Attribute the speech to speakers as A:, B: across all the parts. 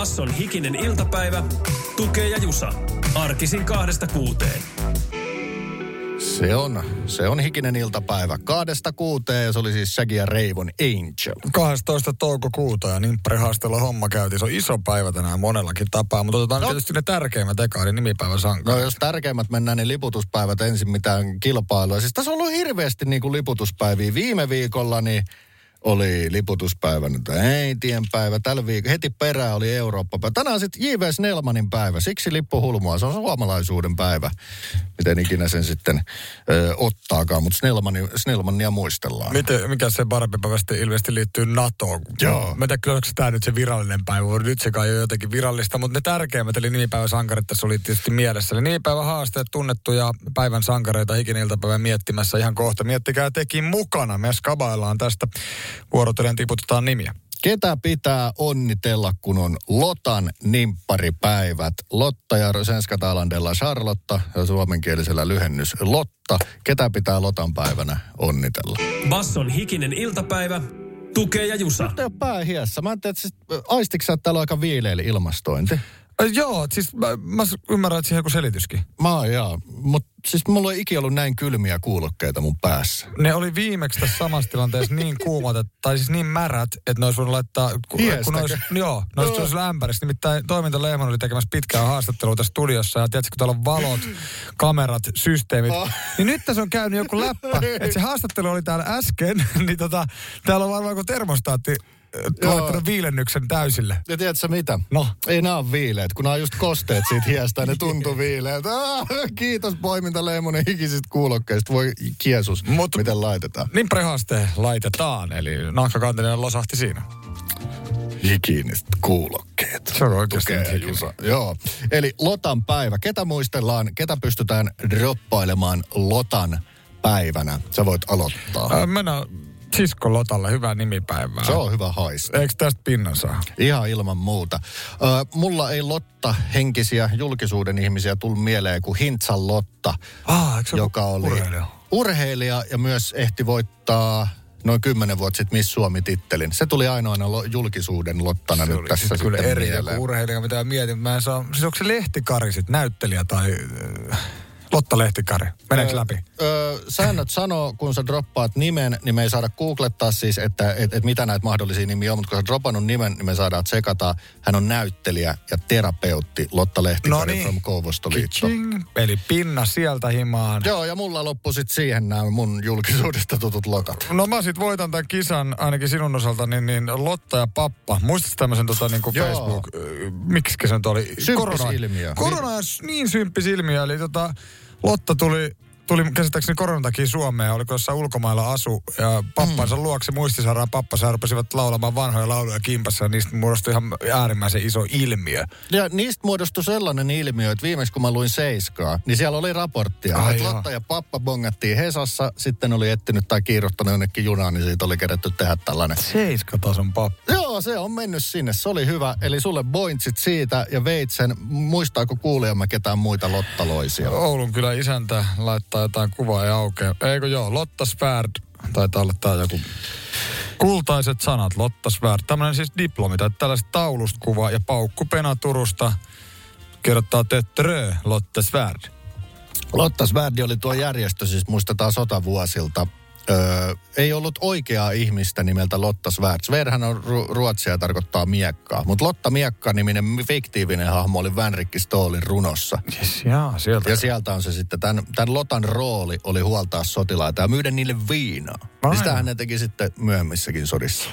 A: Basson hikinen iltapäivä. Tukee ja Jusa. Arkisin kahdesta kuuteen.
B: Se on, se on hikinen iltapäivä. Kahdesta kuuteen ja se oli siis Shaggy ja Reivon Angel.
C: 12. toukokuuta ja Nimppari-haasteella homma käytiin. Se on iso päivä tänään monellakin tapaa, mutta otetaan
B: No.
C: no. tietysti ne tärkeimmät eka, eli nimipäivän
B: No
C: sankarit.
B: jos tärkeimmät mennään, niin liputuspäivät ensin mitään kilpailua. Siis tässä on ollut hirveästi niin kuin liputuspäiviä. Viime viikolla niin oli liputuspäivä, nyt äitien päivä. Tällä viikolla heti perään oli Eurooppa-päivä. Tänään sitten J.V. Snellmanin päivä. Siksi lippuhulmua. Se on suomalaisuuden päivä. Miten ikinä sen sitten ö, ottaakaan. Mutta Snellmani, Snellmania muistellaan.
C: Miten, mikä se parempi päivä sitten ilmeisesti liittyy NATOon?
B: Joo.
C: Mä en tiedä, kyllä onko tämä nyt se virallinen päivä, nyt se kai on jotenkin virallista, mutta ne tärkeimmät, eli nimipäivän sankarit tässä oli tietysti mielessä. Eli nimipäivän haasteet, tunnettuja päivän sankareita hikinen iltapäivän miettimässä ihan kohta. Miettikää tekin mukana, me skabaillaan tästä. Vuorotellen tiputetaan nimiä.
B: Ketä pitää onnitella, kun on Lotan nimpparipäivät? Lotta ja Senskatalandella Charlotta ja suomenkielisellä lyhennys Lotta. Ketä pitää Lotan päivänä onnitella?
A: Basson hikinen iltapäivä. Tukee ja Jusa.
B: Nyt ei ole pää hiessä. Mä en tiedä, siis, aistitko sä, että täällä on aika viileili ilmastointi?
C: Äh, joo, siis mä, mä ymmärrän, että siihen joku selityskin.
B: Mä joo. Mutta siis mulla ei ikinä ollut näin kylmiä kuulokkeita mun päässä.
C: Ne oli viimeksi tässä samassa tilanteessa niin kuumat, että, tai siis niin märät, että ne olisi voinut laittaa... Kun,
B: Hiestäkö?
C: kun ne olisi, joo, ne olisi tuossa lämpärissä. Nimittäin toiminta Lehman oli tekemässä pitkää haastattelua tässä studiossa. Ja tiedätkö, kun täällä on valot, kamerat, systeemit.
B: Oh.
C: Niin nyt tässä on käynyt joku läppä. Että se haastattelu oli täällä äsken, niin tota, täällä on varmaan joku termostaatti laittanut viilennyksen täysille.
B: Ja tiedätkö mitä?
C: No.
B: Ei nämä ole viileet, kun nämä on just kosteet siitä hiestä, ne tuntuu viileet. Ah, kiitos poiminta Leimonen hikisistä kuulokkeista. Voi kiesus,
C: Mut-
B: miten laitetaan.
C: Niin prehaaste laitetaan, eli nahkakantinen losahti siinä.
B: Hikiiniset kuulokkeet.
C: Se on oikeasti.
B: Jusa. Joo. Eli Lotan päivä. Ketä muistellaan, ketä pystytään droppailemaan Lotan päivänä? Sä voit aloittaa.
C: Äh, mennään Sisko Lotalle, hyvää nimipäivää.
B: Se on hyvä haista.
C: Eikö tästä pinnan saa?
B: Ihan ilman muuta. Ö, mulla ei Lotta henkisiä julkisuuden ihmisiä tullut mieleen kuin Hintsan Lotta,
C: Ah,
B: joka oli
C: urheilija?
B: urheilija ja myös ehti voittaa noin kymmenen vuotta sitten Miss Suomi-tittelin. Se tuli ainoana lo- julkisuuden Lottana
C: Se
B: nyt
C: oli
B: tässä
C: sitten kyllä
B: sitten
C: eri
B: mieleen.
C: urheilija, mitä mietin. Mä en saa, siis onko se lehtikari sit, näyttelijä tai Lotta Lehtikari? Meneekö läpi?
B: Ö, säännöt sanoo, kun sä droppaat nimen, niin me ei saada googlettaa siis, että et, et mitä näitä mahdollisia nimiä on, mutta kun sä droppannut nimen, niin me saadaan tsekata. Hän on näyttelijä ja terapeutti Lotta Lehtikari
C: No niin.
B: from Kouvostoliitto.
C: Eli pinna sieltä himaan.
B: Joo, ja mulla loppu sitten siihen nämä mun julkisuudesta tutut lokat.
C: No mä sit voitan tämän kisan ainakin sinun osalta, niin, niin Lotta ja Pappa. Muistatko tämmöisen tota, niin kuin
B: Joo.
C: Facebook, miksi se nyt oli?
B: Symppis ilmiö.
C: Korona on s- niin symppis ilmiö, eli tota, Lotta tuli tuli käsittääkseni koronan takia Suomeen, oliko jossain ulkomailla asu, ja pappansa mm. luokse muistisairaan pappansa rupesivat laulamaan vanhoja lauluja kimpassa, ja niistä muodostui ihan äärimmäisen iso ilmiö.
B: Ja niistä muodostui sellainen ilmiö, että viimeksi kun mä luin Seiskaa, niin siellä oli raporttia.
C: Ai
B: että. Lotta ja Pappa bongattiin Hesassa, sitten oli etsinyt tai kiirottanut jonnekin junaan, niin siitä oli kerätty tehdä tällainen.
C: Seiskatason pappa.
B: Joo, se on mennyt sinne. Se oli hyvä. Eli sulle pointsit siitä ja veit sen. Muistaako kuulijamme ketään muita lottaloisia?
C: Oulun kyllä isäntä laittaa jotain kuvaa ja aukea. Eikö joo, Lotta Svärd. Taitaa olla tää joku kultaiset sanat, Lotta Svärd. Tämmönen siis diplomi tai tällaista taulusta kuva ja paukku Pena Turusta kirjoittaa Tötterö Lotta Svärd.
B: Lotta Svärdi oli tuo järjestö, siis muistetaan sotavuosilta. Öö, ei ollut oikeaa ihmistä nimeltä Lotta Svärd. Svärhän on ru- ruotsia ja tarkoittaa miekkaa. Mutta Lotta Miekka-niminen fiktiivinen hahmo oli Vänrikki Stoolin runossa.
C: Yes, jaa, sieltä.
B: Ja sieltä on se sitten, tämän, tämän Lotan rooli oli huoltaa sotilaita ja myydä niille viinaa.
C: Aivan.
B: Ja sitähän ne teki sitten myöhemmissäkin sodissa.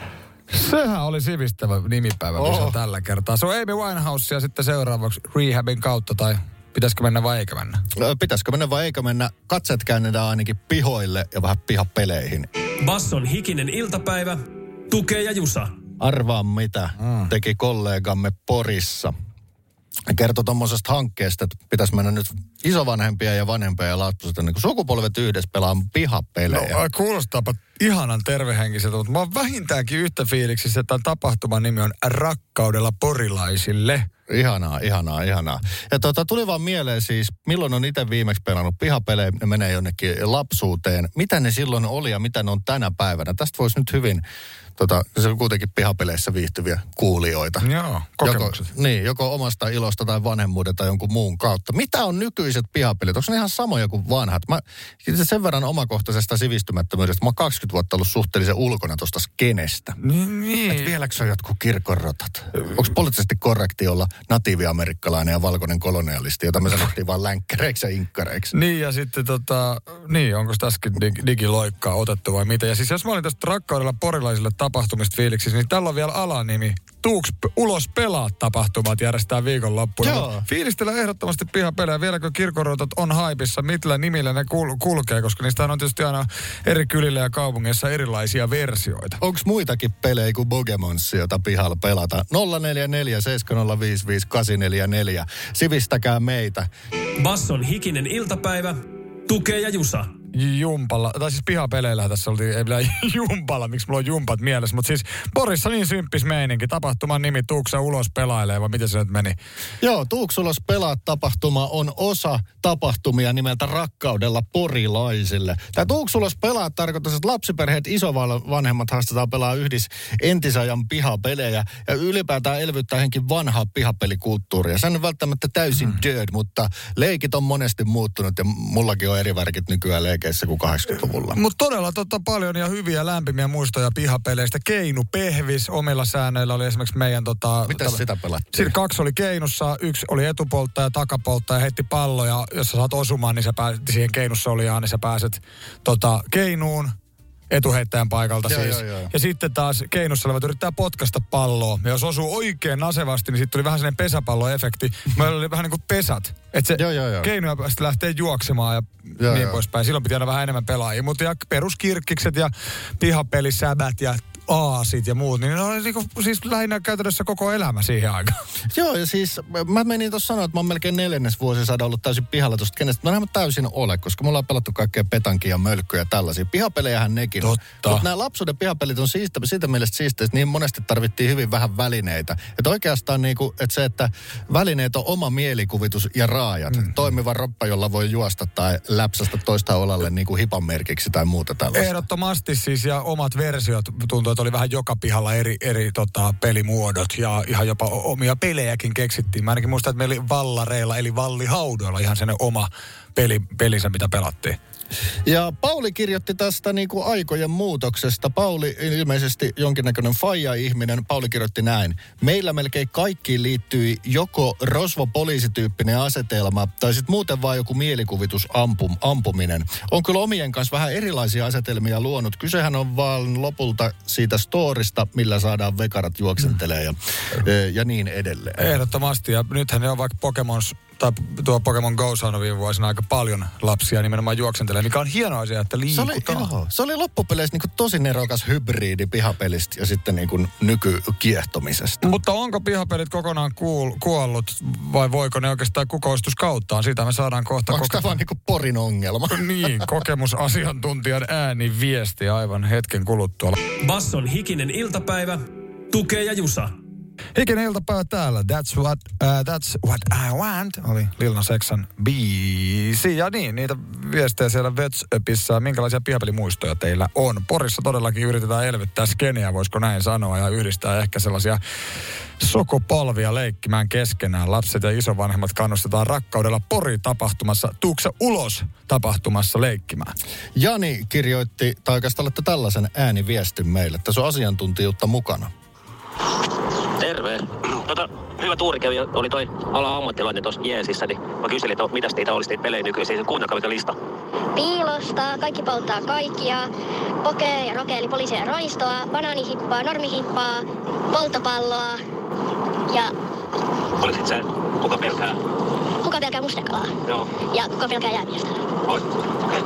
C: Sehän oli sivistävä nimipäivä oh. tällä kertaa. Se on Amy Winehouse ja sitten seuraavaksi Rehabin kautta tai pitäisikö mennä vai eikö mennä?
B: Pitäisikö mennä vai eikö mennä? Katset käännetään ainakin pihoille ja vähän pihapeleihin.
A: Basson hikinen iltapäivä. Tukee ja Jusa.
B: Arvaa mitä
C: Mm.
B: teki kollegamme Porissa. Kertoi tuommoisesta hankkeesta, että pitäisi mennä nyt isovanhempia ja vanhempia ja lapset, niin sukupolvet yhdessä pelaamaan pihapelejä.
C: No, kuulostaapa ihanan tervehenkiseltä, mutta mä oon vähintäänkin yhtä fiiliksissä, että tämän tapahtuman nimi on Rakkaudella porilaisille.
B: Ihanaa, ihanaa, ihanaa. Ja tota, tuli vaan mieleen siis, milloin on itse viimeksi pelannut pihapelejä, ne menee jonnekin lapsuuteen. Mitä ne silloin oli ja mitä ne on tänä päivänä? Tästä voisi nyt hyvin, tota, se on kuitenkin pihapeleissä viihtyviä kuulijoita.
C: Joo, kokemukset.
B: Joko, niin, joko omasta ilosta tai vanhemmuuden tai jonkun muun kautta. Mitä on nykyiset pihapelit? Onko ne ihan samoja kuin vanhat? Mä sen verran omakohtaisesta sivistymättömyydestä. Mä oon 20 vuotta ollut suhteellisen ulkona tuosta skenestä.
C: Niin, niin.
B: Et vieläkö se on jotkut kirkonrotat? Onko poliittisesti korrekti olla natiiviamerikkalainen ja valkoinen kolonialisti, jota me sanottiin vaan länkkäreiksi ja inkkareiksi?
C: Niin ja sitten tota, niin onko tässäkin dig- digiloikkaa otettu vai mitä. Ja siis jos mä olin tästä rakkaudella porilaisille tapahtumista fiiliksissä, niin tällä on vielä alanimi. Tuuks ulos pelaa tapahtumat järjestää viikonloppuna.
B: Joo.
C: Mä Fiilistelen ehdottomasti pihapelejä. Vieläkö kirkonrotat on haipissa, millä nimillä ne kul- kulkee, koska niistä on tietysti aina eri kylillä ja kaupungeissa erilaisia versioita.
B: Onko muitakin pelejä kuin Bogemons, jota pihalla pelata? 044 705 844. Sivistäkää meitä.
A: Basson hikinen iltapäivä, tukee ja jusa.
C: Jumpalla, tai siis pihapeleillä tässä oltiin, ei vielä jumpalla, miksi mulla on jumpat mielessä, mutta siis Porissa niin symppis meininki, tapahtuman nimi Tuuksa ulos pelailee, vai miten se nyt meni?
B: Joo, Tuuksulos pelaat tapahtuma on osa tapahtumia nimeltä Rakkaudella porilaisille. Tämä Tuuksulos pelaat tarkoittaa, että lapsiperheet isovanhemmat haastetaan pelaa yhdessä entisajan pihapelejä ja ylipäätään elvyttää henkin vanhaa pihapelikulttuuria. Se on välttämättä täysin
C: Hmm.
B: dirt, mutta leikit on monesti muuttunut ja mullakin on eri värkit nykyään leikeissä kuin 80-luvulla.
C: Mutta todella totta paljon ja hyviä lämpimiä muistoja pihapeleistä. Keinu Pehvis omilla säännöillä oli esimerkiksi meidän tota...
B: Mitäs sitä pelattiin?
C: Siinä kaksi oli keinussa, yksi oli etupoltta ja takapoltta ja heitti palloja. Jos sä saat osumaan, niin sä pääset siihen keinussa olijaan, niin sä pääset tota, keinuun etuheittäjän paikalta
B: Joo,
C: siis.
B: joo, joo.
C: Ja sitten taas keinussa olevat yrittää potkasta palloa. Ja jos osuu oikein nasevasti, niin sitten tuli vähän sellainen pesäpalloefekti. Meillä oli vähän niin kuin pesat. Että se
B: Joo, joo, joo.
C: keinoja sitten lähtee juoksemaan ja
B: Joo,
C: niin
B: joo.
C: poispäin. Silloin piti aina vähän enemmän pelaajia. Mutta ja peruskirkkikset ja pihapelisäbät ja aasit ja muut, niin ne oli niinku, siis lähinnä käytännössä koko elämä siihen aikaan.
B: Joo, ja siis mä menin tuossa sanoa, että mä oon melkein neljännes vuosisada ollut täysin pihalla tuosta kenestä. Mä en täysin ole, koska mulla on pelattu kaikkea petankia ja mölkkyjä ja tällaisia. Pihapelejähän nekin.
C: Totta.
B: Mutta nämä lapsuuden pihapelit on siistä, siitä mielestä siistä, että niin monesti tarvittiin hyvin vähän välineitä. Että oikeastaan niinku, että se, että välineet on oma mielikuvitus ja raajat. Mm. Toimiva roppa, jolla voi juosta tai läpsästä toista olalle niinku hipan merkiksi tai muuta tällaista.
C: Ehdottomasti siis ja omat versiot tuntuu, että oli vähän joka pihalla eri, eri tota, pelimuodot ja ihan jopa omia pelejäkin keksittiin. Mä ainakin muistan, että meillä oli vallareilla eli vallihaudoilla ihan sen oma peli, pelinsä, mitä pelattiin.
B: Ja Pauli kirjoitti tästä niin kuin aikojen muutoksesta. Pauli ilmeisesti jonkinnäköinen faija-ihminen. Pauli kirjoitti näin. Meillä melkein kaikkiin liittyi joko rosvo-poliisityyppinen asetelma tai sitten muuten vaan joku mielikuvitus ampum, ampuminen. On kyllä omien kanssa vähän erilaisia asetelmia luonut. Kysehän on vaan lopulta siitä storista, millä saadaan vekarat juoksentelee ja, ja niin edelleen.
C: Ehdottomasti ja nythän ne on vaikka Pokemon tai tuo Pokemon Go saanut viime vuosina aika paljon lapsia nimenomaan juoksentelee, mikä on hieno asia, että
B: Se oli,
C: liikutaan.
B: joo, se oli loppupeleissä niin tosi nerokas hybridi pihapelistä ja sitten niin kuin nykykiehtomisesta.
C: Mutta onko pihapelit kokonaan kuul, kuollut vai voiko ne oikeastaan kukoistuskauttaan? Siitä me saadaan kohta
B: Onko tämä vaan niin kuin porin ongelma?
C: Niin, kokemusasiantuntijan ääni viesti aivan hetken kuluttua.
A: Basson hikinen iltapäivä, tukee ja jusa.
C: Hikinen iltapäivä täällä. That's what, uh, that's what I want. Oli Lilna Seksan biisi. Ja niin, niitä viestejä siellä WhatsAppissa. Minkälaisia pihapelimuistoja teillä on? Porissa todellakin yritetään elvyttää skeneä, voisiko näin sanoa, ja yhdistää ehkä sellaisia sukupolvia leikkimään keskenään. Lapset ja isovanhemmat kannustetaan rakkaudella Pori-tapahtumassa, tuukse ulos tapahtumassa leikkimään.
B: Jani kirjoitti, tai oikeastaan tällaisen ääniviestin meille. Tässä on asiantuntijuutta mukana.
D: Terve. Tota, hyvä tuurikävijä oli toi ala-ammattilainen tuossa Jeesissä, niin mä kyselin, että mitäs niitä olisi niitä pelejä nykyisin. Kuunnelkaa mikä lista.
E: Piilosta, kaikki polttaa kaikkia, pokee ja rokee, eli poliisia raistoa, banaanihippaa, normihippaa, polttopalloa ja
D: Olisit sä, kuka pelkää?
E: kuka pelkää mustakalaa
D: Joo.
E: ja kuka pelkää jäämiestä.
D: Oi. Okei.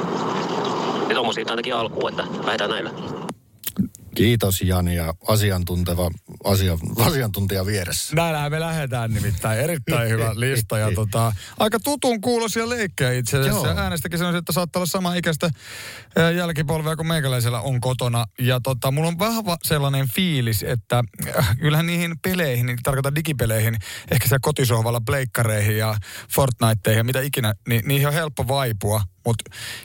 D: Ja tommosia ainakin alkuun, että lähdetään näillä.
B: Kiitos Jani ja asiantunteva asia, asiantuntija vieressä.
C: Näinhän me lähdetään nimittäin. Erittäin hyvä lista ja tota, aika tutun kuulosia leikkejä itse asiassa.
B: Joo.
C: Äänestäkin sanoisin, että saattaa olla sama ikäistä jälkipolvea kuin meikäläisellä on kotona. Ja tota, mulla on vahva sellainen fiilis, että äh, kyllähän niihin peleihin, niin tarkoitan digipeleihin, ehkä siellä kotisohvalla pleikkareihin ja Fortniteihin ja mitä ikinä, niin niihin on helppo vaipua. Mut,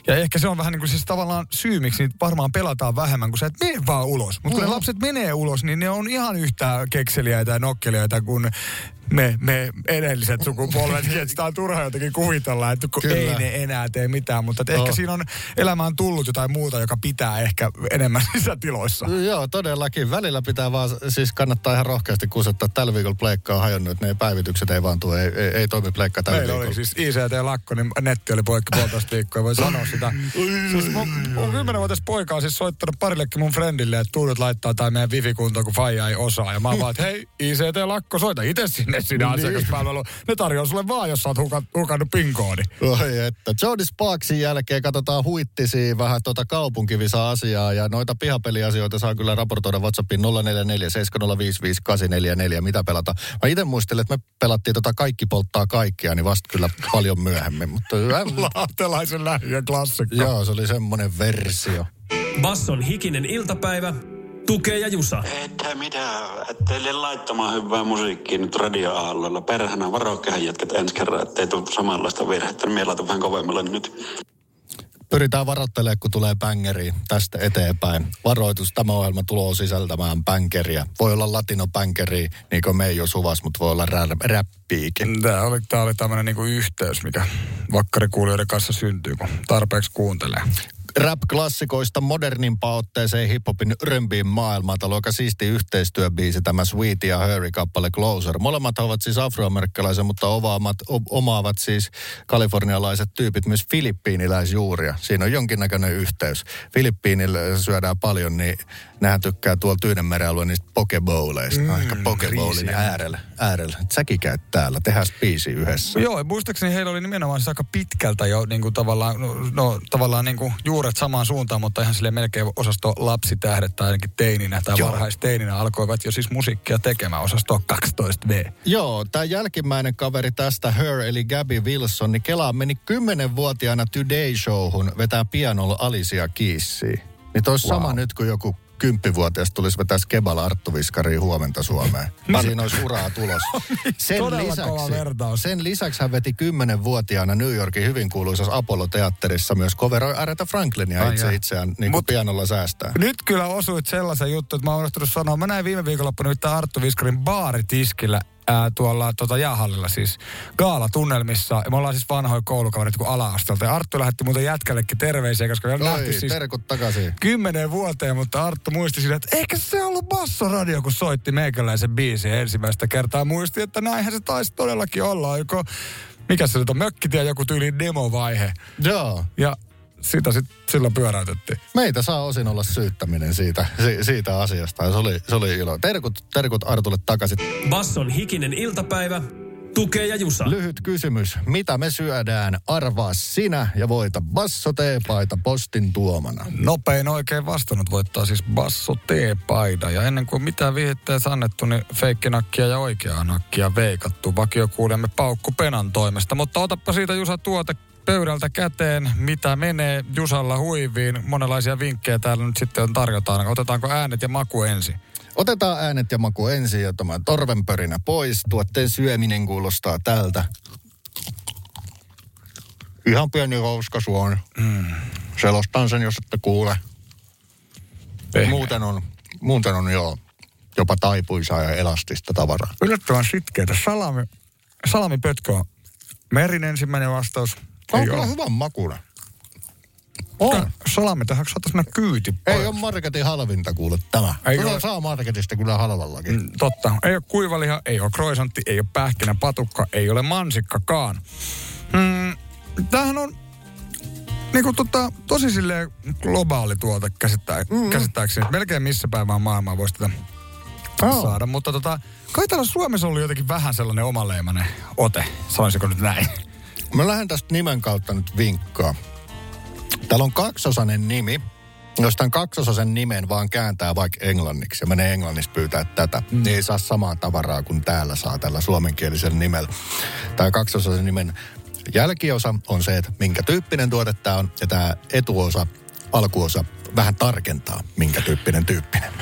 C: ja ehkä se on vähän niin kuin siis tavallaan syy, miksi niitä varmaan pelataan vähemmän, kun sä et mene vaan ulos. Mutta kun ne lapset menee ulos, niin ne on ihan yhtä kekseliäitä ja nokkeliaita kuin me, me edelliset sukupolvet. Niin, että sitä on turha jotenkin kuvitella, että kun
B: Kyllä.
C: ei ne enää tee mitään. Mutta että ehkä
B: No.
C: siinä on elämään tullut jotain muuta, joka pitää ehkä enemmän sisätiloissa.
B: Joo, todellakin. Välillä pitää vaan, siis kannattaa ihan rohkeasti kusettaa. Tällä viikolla pleikka on hajonnut, että ne päivitykset ei vaan tule, ei, ei, ei toimi pleikka tällä
C: Meillä
B: viikolla.
C: oli siis ICT-lakko, niin netti oli poikki puolitoista viikkoa, voi sanoa sitä. siis mun, mun kymmenenvuotias poika on siis soittanut parillekin mun friendille, että tuudut laittaa tai meidän wifi kuntoon, kun faija ei osaa. Ja mä vaan, että hei, ICT-lakko, soita itse sinne sinne asiakaspalveluun. Ne tarjoaa sulle vaan, jos sä oot huka, hukannut PIN-koodi.
B: Oi että. Jody Sparksin jälkeen katsotaan huittisia vähän tuota kaupunkivisa-asiaa ja noita pihapeliasioita saa kyllä raportoida WhatsAppiin 0447055844, mitä pelata. Mä itse muistelin, että me pelattiin tota kaikki polttaa kaikkia, niin vasta kyllä paljon myöhemmin. Mutta
C: Lahtelaisen lähiön klassikko.
B: joo, se oli semmoinen versio.
A: Basson hikinen iltapäivä, tukee ja jusa.
F: Että mitä, teille laittamaan hyvää musiikkia nyt radioaalloilla. Perhana varokehän jätkät ensi kerran, ettei tule samanlaista virhettä. Niin Mielä vähän kovemmalle nyt.
B: Pyritään varoittelemaan, kun tulee bängeri tästä eteenpäin. Varoitus, tämä ohjelma tulee sisältämään bängeriä. Voi olla latino-bängeri, niin kuin Meijo Suvas, mutta voi olla rä- räppiikin.
C: Tämä oli, tää oli tämmöinen niinku yhteys, mikä vakkarikuulijoiden kanssa syntyy, kun tarpeeksi kuuntelee.
B: Rap-klassikoista modernimpaan otteeseen hiphopin römpiin maailmaan. Tämä on aika siisti yhteistyöbiisi, tämä Sweet ja Hurry-kappale Closer. Molemmat ovat siis afroamerikkalaisia, mutta omaavat, o- omaavat siis kalifornialaiset tyypit myös filippiiniläisjuuria. Siinä on jonkinnäköinen yhteys. Filippiinillä syödään paljon, niin nehän tykkää tuolla Tyynenmeren alueen niistä pokebowleista. Mm, ehkä pokebowlin äärellä. äärellä. Et Säkin käyt täällä, tehdään biisi yhdessä.
C: Joo, muistaakseni heillä oli nimenomaan siis aika pitkältä jo niin kuin tavallaan, no, no, tavallaan niin kuin juuret samaan suuntaan, mutta ihan sille melkein osasto lapsitähdet tai ainakin teininä tai
B: Joo.
C: varhaisteininä alkoivat jo siis musiikkia tekemään osasto 12V.
B: Joo, tämä jälkimmäinen kaveri tästä, Her eli Gabby Wilson, niin Kela meni kymmenenvuotiaana Today Showhun vetää pianolla Alicia Keysia. Niin toi wow. sama nyt, kun joku kymppivuotias tulisi vetää Skebala Arttu Viskariin huomenta Suomeen. Niin siinä olisi uraa tulos. Sen
C: Todella kova vertaus.
B: sen lisäksi hän veti kymmenenvuotiaana New Yorkin hyvin kuuluisassa Apollo-teatterissa myös coveroi Aretha Franklinia
C: Ai
B: itse itseään niin kuin
C: Mut-
B: pianolla säästää.
C: Nyt kyllä osuit sellaisen juttu, että mä oon unohtanut sanoa. Mä näin viime viikonloppuna nyt Arttu Viskarin baaritiskillä ää, tuolla tota jäähallilla siis Gaala-tunnelmissa. Ja me ollaan siis vanhoja koulukavereita kuin ala-astelta. Ja Arttu lähetti muuten jätkällekin terveisiä, koska me on nähty siis
B: terkut takaisin.
C: kymmenen vuoteen, mutta Arttu muisti siinä, että eikä se ollut bassoradio, kun soitti meikäläisen biisin ensimmäistä kertaa. Muisti, että näinhän se taisi todellakin olla. Joko, mikä se nyt on, mökkitie joku tyyli demovaihe.
B: Joo.
C: Ja sitä sitten silloin pyöräytettiin.
B: Meitä saa osin olla syyttäminen siitä, si, siitä asiasta. Ja se oli, se oli ilo. Terkut, terkut Artulle takaisin.
A: Basson hikinen iltapäivä, tukee ja jusa.
B: Lyhyt kysymys. Mitä me syödään? Arvaa sinä ja voita basso teepaita postin tuomana.
C: Nopein oikein vastannut voittaa siis Basso T-paida. Ja ennen kuin mitään vihetteessä annettu, niin feikkinakkia ja oikeaa nakkia veikattu. Vakio kuulemme Paukku Penan toimesta. Mutta otappa siitä Jusa tuote pöydältä käteen, mitä menee Jusalla huiviin. Monenlaisia vinkkejä täällä nyt sitten on tarjotaan. Otetaanko äänet ja maku ensin?
B: Otetaan äänet ja maku ensin ja tämä torvenpörinä pois. Tuotteen syöminen kuulostaa tältä. Ihan pieni rouska suon. Mm. Selostan sen, jos ette kuule.
C: Pehmeä.
B: Muuten on, muuten on joo, jopa taipuisaa ja elastista tavaraa.
C: Yllättävän sitkeitä. Salami, salamipötkö on Merin ensimmäinen vastaus.
B: On
C: Ei
B: kyllä
C: ole.
B: hyvän makuna. On.
C: Salami, tähän saataisiin mennä kyyti.
B: Ei ole marketin halvinta kuule tämä.
C: Ei
B: Tätä
C: ole.
B: saa marketista kyllä halvallakin.
C: Mm, Totta. Ei ole kuivaliha, ei ole kroisantti, ei ole pähkinä patukka, ei ole mansikkakaan. Mm, tämähän on niinku tota, tosi silleen globaali tuote käsittää, mm. käsittääkseni. Melkein missä päivään maailmaa voisi tätä
B: Oh.
C: saada. Mutta tota, kai täällä Suomessa on ollut jotenkin vähän sellainen omaleimainen ote. Sanoisiko nyt näin?
B: Mä lähden tästä nimen kautta nyt vinkkaa. Täällä on kaksosainen nimi. Jos tämän kaksosasen nimen vaan kääntää vaikka englanniksi ja menee englanniksi pyytää tätä, mm. niin ei saa samaa tavaraa kuin täällä saa tällä suomenkielisellä nimellä. Tämä kaksosasen nimen jälkiosa on se, että minkä tyyppinen tuote tämä on, ja tämä etuosa, alkuosa vähän tarkentaa, minkä tyyppinen tyyppinen.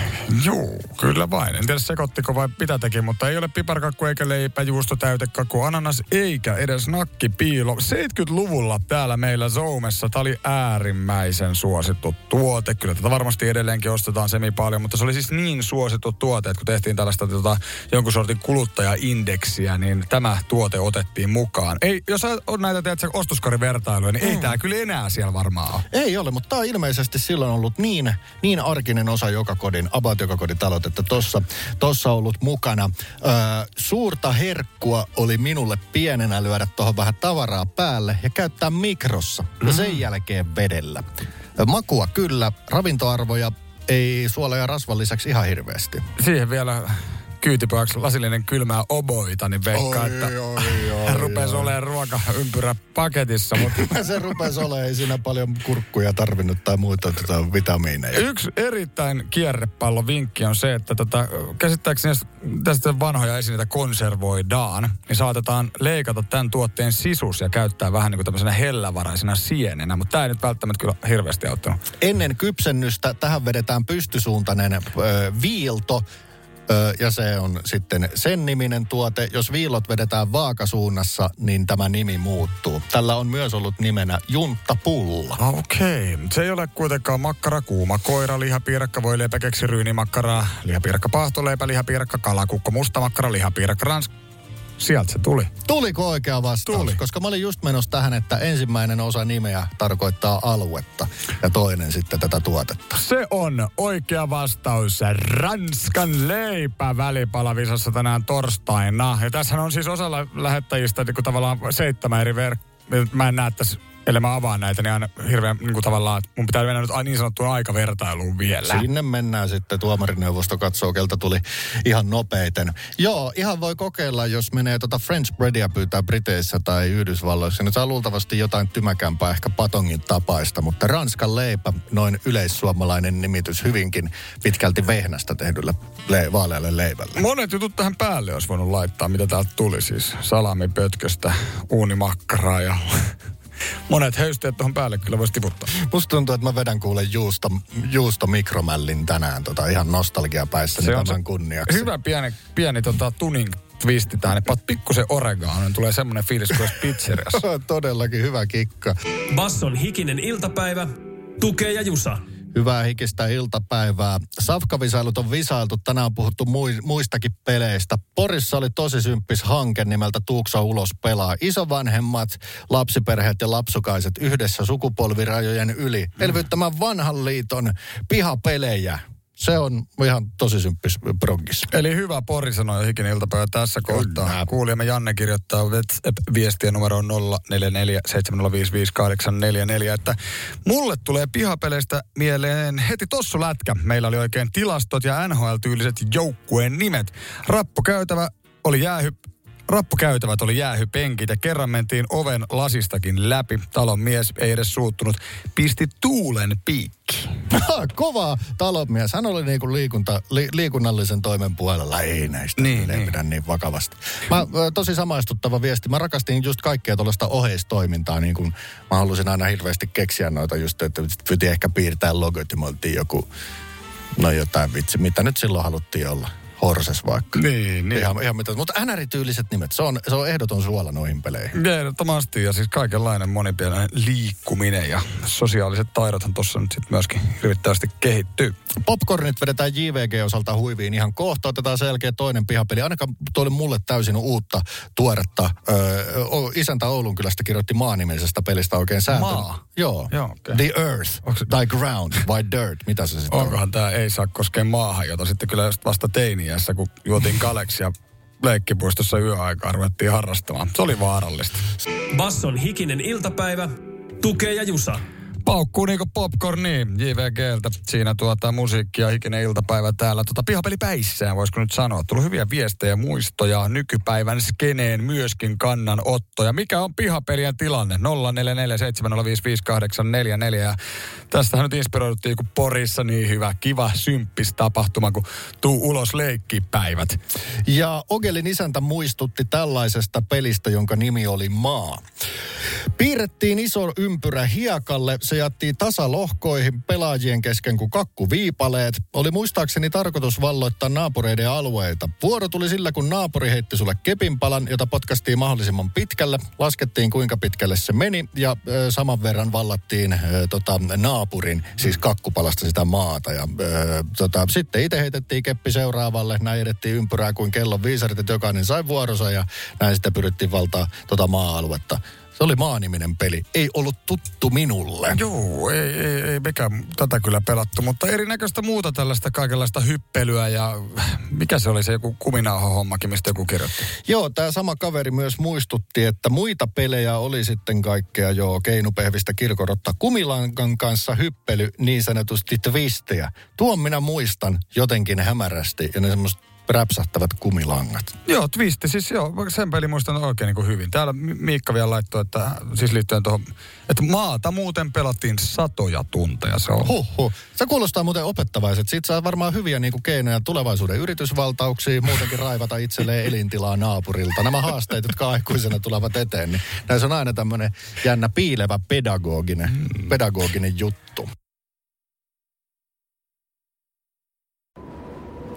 C: Joo, kyllä vain. En tiedä sekoittiko vai mitä teki, mutta ei ole piparkakku eikä leipä, juusto, täytekakku, ananas eikä edes nakki piilo. 70-luvulla täällä meillä Zoomessa tämä oli äärimmäisen suosittu tuote. Kyllä tätä varmasti edelleenkin ostetaan semi paljon, mutta se oli siis niin suosittu tuote, että kun tehtiin tällaista tota, jonkun sortin kuluttajaindeksiä, niin tämä tuote otettiin mukaan. Ei, jos on näitä teet, ostoskorivertailuja, niin mm. ei tämä kyllä enää siellä varmaan ole.
B: Ei ole, mutta tämä on ilmeisesti silloin ollut niin, niin arkinen osa joka kodin, about joka kodin talot, että tossa, tossa ollut mukana. Öö, suurta herkkua oli minulle pienenä lyödä tuohon vähän tavaraa päälle ja käyttää mikrossa ja sen mm. jälkeen vedellä. Makua kyllä, ravintoarvoja ei suola ja rasvan lisäksi ihan hirveästi.
C: Siihen vielä kyytipojaksi lasillinen kylmää oboita, niin veikkaa, oi, että oi, oi, hän rupesi olemaan ruokaympyrä paketissa. Mutta...
B: se rupesi olemaan, ei siinä paljon kurkkuja tarvinnut tai muita tota, vitamiineja.
C: Yksi erittäin kierrepallo vinkki on se, että tota, käsittääkseni tästä vanhoja esineitä konservoidaan, niin saatetaan leikata tämän tuotteen sisus ja käyttää vähän niin kuin tämmöisenä hellävaraisena sienenä, mutta tämä ei nyt välttämättä kyllä hirveästi auttanut.
B: Ennen kypsennystä tähän vedetään pystysuuntainen ö, viilto, Öö, ja se on sitten sen niminen tuote. Jos viilot vedetään vaakasuunnassa, niin tämä nimi muuttuu. Tällä on myös ollut nimenä junttapulla.
C: Okei. Okay. Se ei ole kuitenkaan makkara, kuuma koira, lihapiirakka, voi leipä, keksi, ryynimakkara, lihapiirakka, pahtoleipä, lihapiirakka, kalakukko, mustamakkara, lihapiirakka, ransk, Sieltä se tuli.
B: Tuliko oikea vastaus? Tuli. Koska mä olin just menossa tähän, että ensimmäinen osa nimeä tarkoittaa aluetta ja toinen sitten tätä tuotetta.
C: Se on oikea vastaus. Ranskan leipä välipalavisassa tänään torstaina. Ja tässä on siis osalla lähettäjistä niin kuin tavallaan seitsemän eri verkkoa. Mä en näe tässä ellei mä avaan näitä, niin aina hirveän niin kuin tavallaan, että mun pitää mennä nyt niin sanottuun aikavertailuun vielä.
B: Sinne mennään sitten, tuomarineuvosto katsoo, keltä tuli ihan nopeiten. Joo, ihan voi kokeilla, jos menee tota French breadia pyytää Briteissä tai Yhdysvalloissa, niin saa luultavasti jotain tymäkämpää, ehkä patongin tapaista, mutta Ranskan leipä, noin yleissuomalainen nimitys hyvinkin pitkälti vehnästä tehdylle le- vaalealle leivälle.
C: Monet jutut tähän päälle olisi voinut laittaa, mitä täältä tuli siis. Salamipötköstä, uunimakkaraa ja monet höysteet tuohon päälle kyllä voisi tiputtaa.
B: Musta tuntuu, että mä vedän kuule juusto, juusto mikromällin tänään tota, ihan nostalgiapäissä se on tämän kunniaksi.
C: Hyvä pieni, pieni tota, tuning twisti tähän. Paat pikkusen oregaan, niin tulee semmoinen fiilis kuin pizzeriassa.
B: Todellakin hyvä kikka.
A: Basson hikinen iltapäivä. Tukee ja Jusa.
B: Hyvää hikistä iltapäivää. Safkavisailut on visailtu. Tänään on puhuttu muistakin peleistä. Porissa oli tosi symppis hanke nimeltä Tuuksa ulos pelaa. Isovanhemmat, lapsiperheet ja lapsukaiset yhdessä sukupolvirajojen yli. Elvyttämään vanhan liiton pihapelejä se on ihan tosi symppis proggis.
C: Eli hyvä Pori sanoi hikinen iltapäivä tässä kohtaa. Kyllä. Kuulijamme Janne kirjoittaa WhatsApp-viestiä numero 0447055844, että mulle tulee pihapeleistä mieleen heti tossu lätkä. Meillä oli oikein tilastot ja NHL-tyyliset joukkueen nimet. Rappukäytävä oli jäähyppy Rappukäytävät oli jäähypenkit ja kerran mentiin oven lasistakin läpi. Talon mies ei edes suuttunut. Pisti tuulen piikki.
B: Kova talonmies. Hän oli niinku liikunta, li, liikunnallisen toimen puolella. Ei näistä niin, niin. pidä niin vakavasti. Mä, tosi samaistuttava viesti. Mä rakastin just kaikkea tuollaista oheistoimintaa. Niin kuin mä halusin aina hirveästi keksiä noita just, että piti ehkä piirtää logot ja joku, no jotain vitsi, mitä nyt silloin haluttiin olla Horses vaikka.
C: Niin, niin.
B: Ihan, ihan mitä, mutta NR-tyyliset nimet, se on, se on ehdoton suola noihin peleihin.
C: Ehdottomasti, ja siis kaikenlainen monipielinen liikkuminen ja sosiaaliset taidothan tuossa nyt sitten myöskin hirvittävästi kehittyy.
B: Popcornit vedetään JVG-osalta huiviin ihan kohta. Otetaan selkeä toinen pihapeli. Ainakaan tuolle mulle täysin uutta tuoretta. Öö, isäntä Oulun kylästä kirjoitti maanimisestä pelistä oikein sääntö.
C: Maa?
B: Joo.
C: Joo okay.
B: The Earth, se... tai Ground, vai Dirt, mitä se sitten
C: Onkohan tämä ei saa koskea maahan, jota sitten kyllä vasta teiniässä, kun juotiin kaleksia leikkipuistossa yöaikaan ruvettiin harrastamaan. Se oli vaarallista.
A: Basson hikinen iltapäivä. Tukee ja Jusa.
C: Paukkuu niinku popcorni JVGltä. Siinä tuota musiikkia, hikinen iltapäivä täällä. Tota pihapeli päissään, voisiko nyt sanoa. Tullut hyviä viestejä, muistoja, nykypäivän skeneen myöskin kannanottoja. Mikä on pihapelien tilanne? 0447055844. Ja tästähän nyt inspiroiduttiin, kun Porissa niin hyvä, kiva, symppis tapahtuma, kun tuu ulos leikkipäivät.
B: Ja Ogelin isäntä muistutti tällaisesta pelistä, jonka nimi oli Maa. Piirrettiin iso ympyrä hiekalle, se jättiin tasalohkoihin pelaajien kesken kuin kakkuviipaleet. Oli muistaakseni tarkoitus valloittaa naapureiden alueita. Vuoro tuli sillä, kun naapuri heitti sulle kepinpalan, jota potkastiin mahdollisimman pitkälle. Laskettiin kuinka pitkälle se meni ja ö, saman verran vallattiin ö, tota, naapurin, siis kakkupalasta sitä maata. Ja, ö, tota, sitten itse heitettiin keppi seuraavalle, näin edettiin ympyrää kuin kellon viisarit, että jokainen sai vuoronsa ja näin sitten pyrittiin valtaa tota maa-aluetta. Se oli maaniminen peli. Ei ollut tuttu minulle.
C: Joo, ei, ei, ei mekään tätä kyllä pelattu, mutta erinäköistä muuta tällaista kaikenlaista hyppelyä ja mikä se oli se joku kuminauha-hommakin, mistä joku kirjoitti?
B: Joo, tämä sama kaveri myös muistutti, että muita pelejä oli sitten kaikkea jo keinupehvistä kirkorotta kumilankan kanssa hyppely, niin sanotusti twistejä. Tuon minä muistan jotenkin hämärästi ja ne semmoista räpsähtävät kumilangat.
C: Joo, twisti, siis joo, sen pelin muistan oikein niin kuin hyvin. Täällä Mi- Miikka vielä laittoi, että siis liittyen tuohon, että maata muuten pelattiin satoja tunteja. Se on
B: Huhhuh. Se kuulostaa muuten opettavaiset. Siitä saa varmaan hyviä niin kuin keinoja tulevaisuuden yritysvaltauksiin, muutenkin raivata itselleen elintilaa naapurilta. Nämä haasteet, jotka aikuisena tulevat eteen, niin näissä on aina tämmöinen jännä piilevä pedagoginen, mm. pedagoginen juttu.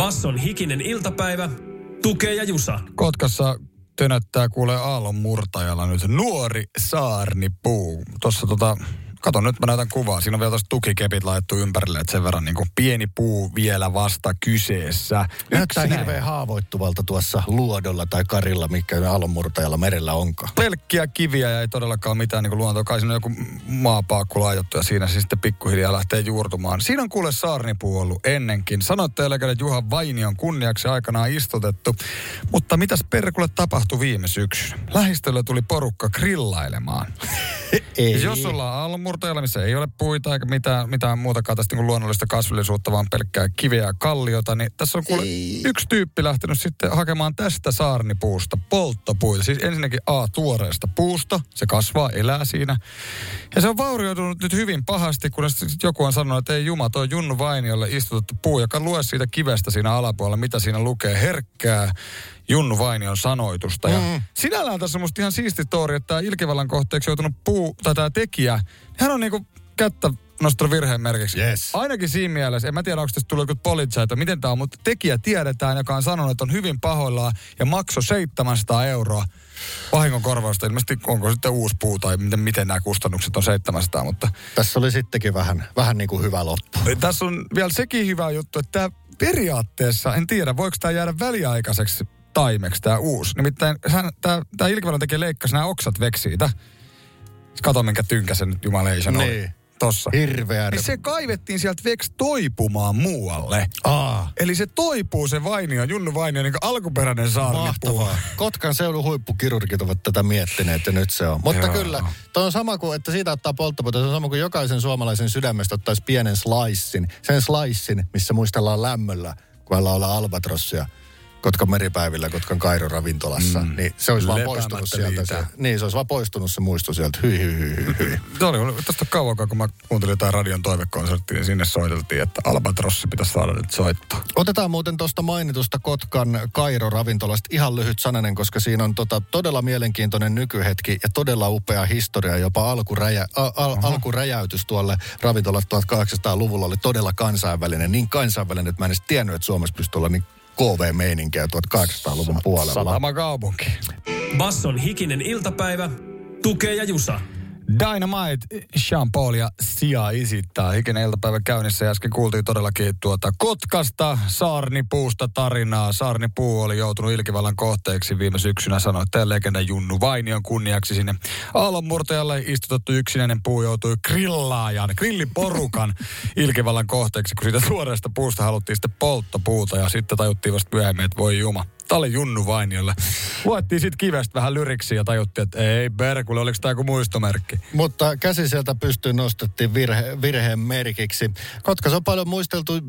A: Basson hikinen iltapäivä, tukee ja jusa.
C: Kotkassa tönättää kuule aallon murtajalla nyt nuori saarnipuu. Tuossa tota, kato nyt mä näytän kuvaa. Siinä on vielä tuossa tukikepit laittu ympärille, että sen verran niin kuin pieni puu vielä vasta kyseessä.
B: Näyttää
C: Yksi
B: hirveän haavoittuvalta tuossa luodolla tai karilla, mikä aallonmurtajalla merellä onkaan.
C: pelkkiä kiviä ja ei todellakaan mitään niin luontoa. Kai siinä on joku maapaakku laitettu ja siinä se sitten pikkuhiljaa lähtee juurtumaan. Siinä on kuule saarnipuu ollut ennenkin. Sanoitte eläkäinen Juha Vainion kunniaksi aikanaan istutettu. Mutta mitäs perkulle tapahtui viime syksynä? Lähistöllä tuli porukka grillailemaan.
B: Ei.
C: Jos ollaan aallonmurtajalla, missä ei ole puita eikä mitään, mitään muutakaan tästä niin luonnollista kasvillisuutta, vaan pelkkää kiveä ja kalliota, niin tässä on kuule
B: Ei.
C: yksi tyyppi lähtenyt sitten hakemaan tästä saarnipuusta polttopuita. Siis ensinnäkin A, tuoreesta puusta, se kasvaa, elää siinä. Ja se on vaurioitunut nyt hyvin pahasti, kun joku on sanonut, että ei juma, toi Junnu Vainiolle istutettu puu, joka lue siitä kivestä siinä alapuolella, mitä siinä lukee, herkkää Junnu Vainion sanoitusta. Ja
B: Mm.
C: sinällään tässä on musta ihan siisti tori, että tämä ilkivallan kohteeksi joutunut puu, tai tämä tekijä, hän on niinku kättä nostanut virheen merkiksi.
B: Yes.
C: Ainakin siinä mielessä, en mä tiedä, onko tästä tullut joku poliitsa, että miten tämä on, mutta tekijä tiedetään, joka on sanonut, että on hyvin pahoillaan ja maksoi 700 euroa vahingonkorvausta. Ilmeisesti onko sitten uusi puu tai miten, miten nämä kustannukset on 700, mutta
B: Tässä oli sittenkin vähän, vähän niin kuin hyvä loppu.
C: tässä on vielä sekin hyvä juttu, että tämä periaatteessa, en tiedä, voiko tämä jäädä väliaikaiseksi taimeksi tämä uusi. Nimittäin tämä Ilkivallan tekee leikkasi nämä oksat veksiitä. Kato minkä tynkäsen nyt Jumalation oli.
B: Niin.
C: Tossa.
B: Hirveä.
C: Niin se kaivettiin sieltä veks toipumaan muualle.
B: Aa,
C: Eli se toipuu se Vainio, Junnu Vainio, niin alkuperäinen saarnipuu.
B: mahtavaa. Kotkan seudun huippukirurgit ovat tätä miettineet ja nyt se on. Mutta
C: Joo.
B: kyllä, toi on sama kuin, että siitä ottaa polttopuuta. Se on sama kuin jokaisen suomalaisen sydämestä ottaisi pienen slicein. Sen slicein, missä muistellaan lämmöllä, kun ollaan albatrossia. Kotkan meripäivillä, Kotkan Kairo ravintolassa, mm. niin se olisi vaan poistunut sieltä. Se, niin, se olisi vaan poistunut se muisto sieltä. Hyi, hyi, hyi, hyi.
C: Se oli tästä kauan, kun mä kuuntelin jotain radion toivekonserttia, niin sinne soiteltiin, että Albatrossi pitäisi saada nyt soittaa.
B: Otetaan muuten tuosta mainitusta Kotkan Kairo-ravintolasta ihan lyhyt sananen, koska siinä on tota todella mielenkiintoinen nykyhetki ja todella upea historia. Jopa alkuräjä, a, al, alkuräjäytys tuolle ravintolat 1800-luvulla oli todella kansainvälinen. Niin kansainvälinen, että mä en edes tiennyt, että Suomessa pystyy olla niin KV-meininkiä 1800-luvun puolella.
C: Satama kaupunki.
A: Basson hikinen iltapäivä, tukee ja jusa.
C: Dynamite, Sean Paul ja Sia esittää. Hikinen iltapäivä käynnissä ja äsken kuultiin todellakin tuota Kotkasta Saarnipuusta tarinaa. Saarnipuu oli joutunut ilkivallan kohteeksi viime syksynä, sanoi että legenda Junnu Vainion kunniaksi sinne aallonmurtajalle istutettu yksinäinen puu joutui grillaajan, grilliporukan ilkivallan kohteeksi, kun siitä suorasta puusta haluttiin sitten polttopuuta ja sitten tajuttiin vasta myöhemmin, että voi juma. Tämä oli Junnu Vainiolle. Luettiin sitten kivestä vähän lyriksi ja tajuttiin, että ei perkulle, oliko tämä joku muistomerkki.
B: Mutta käsi sieltä pystyyn nostettiin virhe, virheen merkiksi. Kotkas on paljon muisteltu äh,